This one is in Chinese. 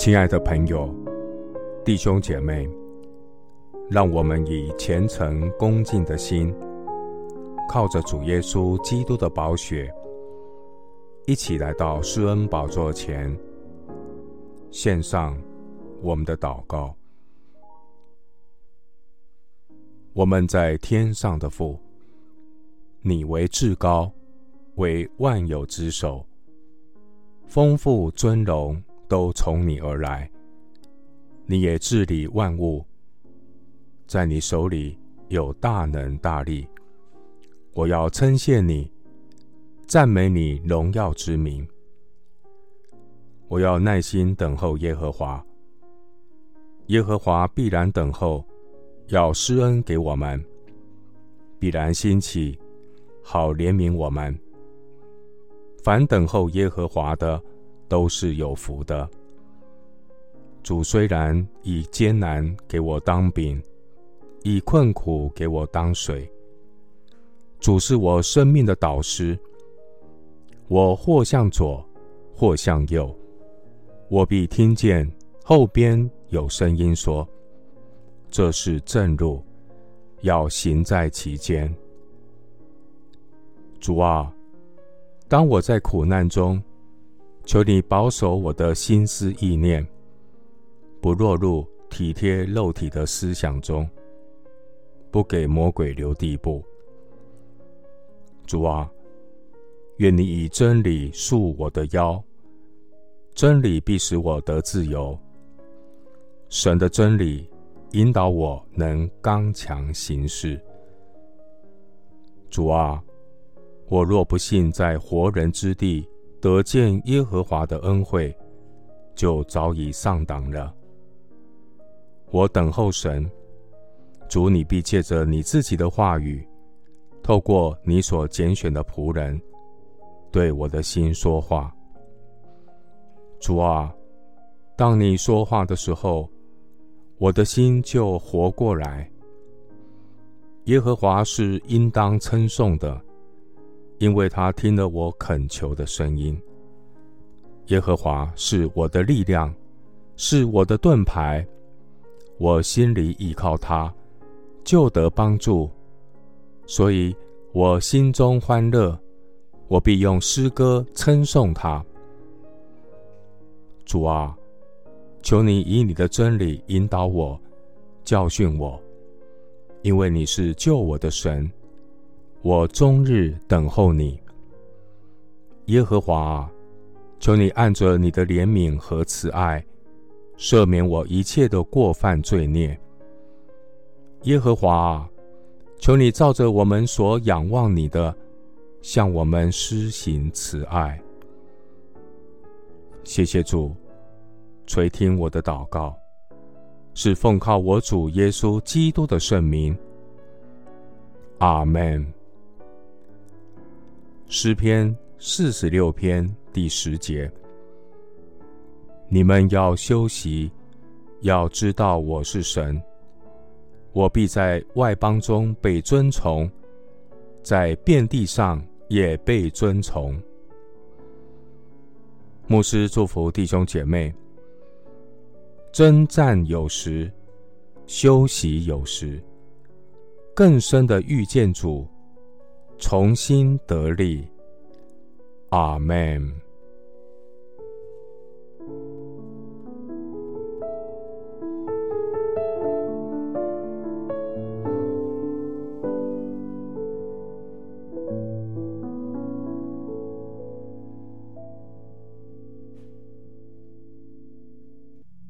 亲爱的朋友、弟兄姐妹，让我们以虔诚恭敬的心，靠着主耶稣基督的宝血，一起来到施恩宝座前，献上我们的祷告。我们在天上的父，你为至高，为万有之首，丰富尊荣都从你而来。你也治理万物，在你手里有大能大力。我要称谢你，赞美你荣耀之名。我要耐心等候耶和华，耶和华必然等候。要施恩给我们，必然兴起，好怜悯我们。凡等候耶和华的，都是有福的。主虽然以艰难给我当饼，以困苦给我当水，主是我生命的导师。我或向左，或向右，我必听见后边有声音说。这是正路，要行在其间。主啊，当我在苦难中，求你保守我的心思意念，不落入体贴肉体的思想中，不给魔鬼留地步。主啊，愿你以真理束我的腰，真理必使我得自由。神的真理。引导我能刚强行事。主啊，我若不幸在活人之地得见耶和华的恩惠，就早已上党了。我等候神，主，你必借着你自己的话语，透过你所拣选的仆人，对我的心说话。主啊，当你说话的时候，我的心就活过来。耶和华是应当称颂的，因为他听了我恳求的声音。耶和华是我的力量，是我的盾牌，我心里倚靠他，就得帮助。所以我心中欢乐，我必用诗歌称颂他。主啊。求你以你的真理引导我，教训我，因为你是救我的神。我终日等候你，耶和华啊，求你按着你的怜悯和慈爱，赦免我一切的过犯罪孽。耶和华啊，求你照着我们所仰望你的，向我们施行慈爱。谢谢主。垂听我的祷告，是奉靠我主耶稣基督的圣名。阿门。诗篇四十六篇第十节：你们要休息，要知道我是神，我必在外邦中被尊崇，在遍地上也被尊崇。牧师祝福弟兄姐妹。征战有时，休息有时，更深的遇见主，重新得力。阿门。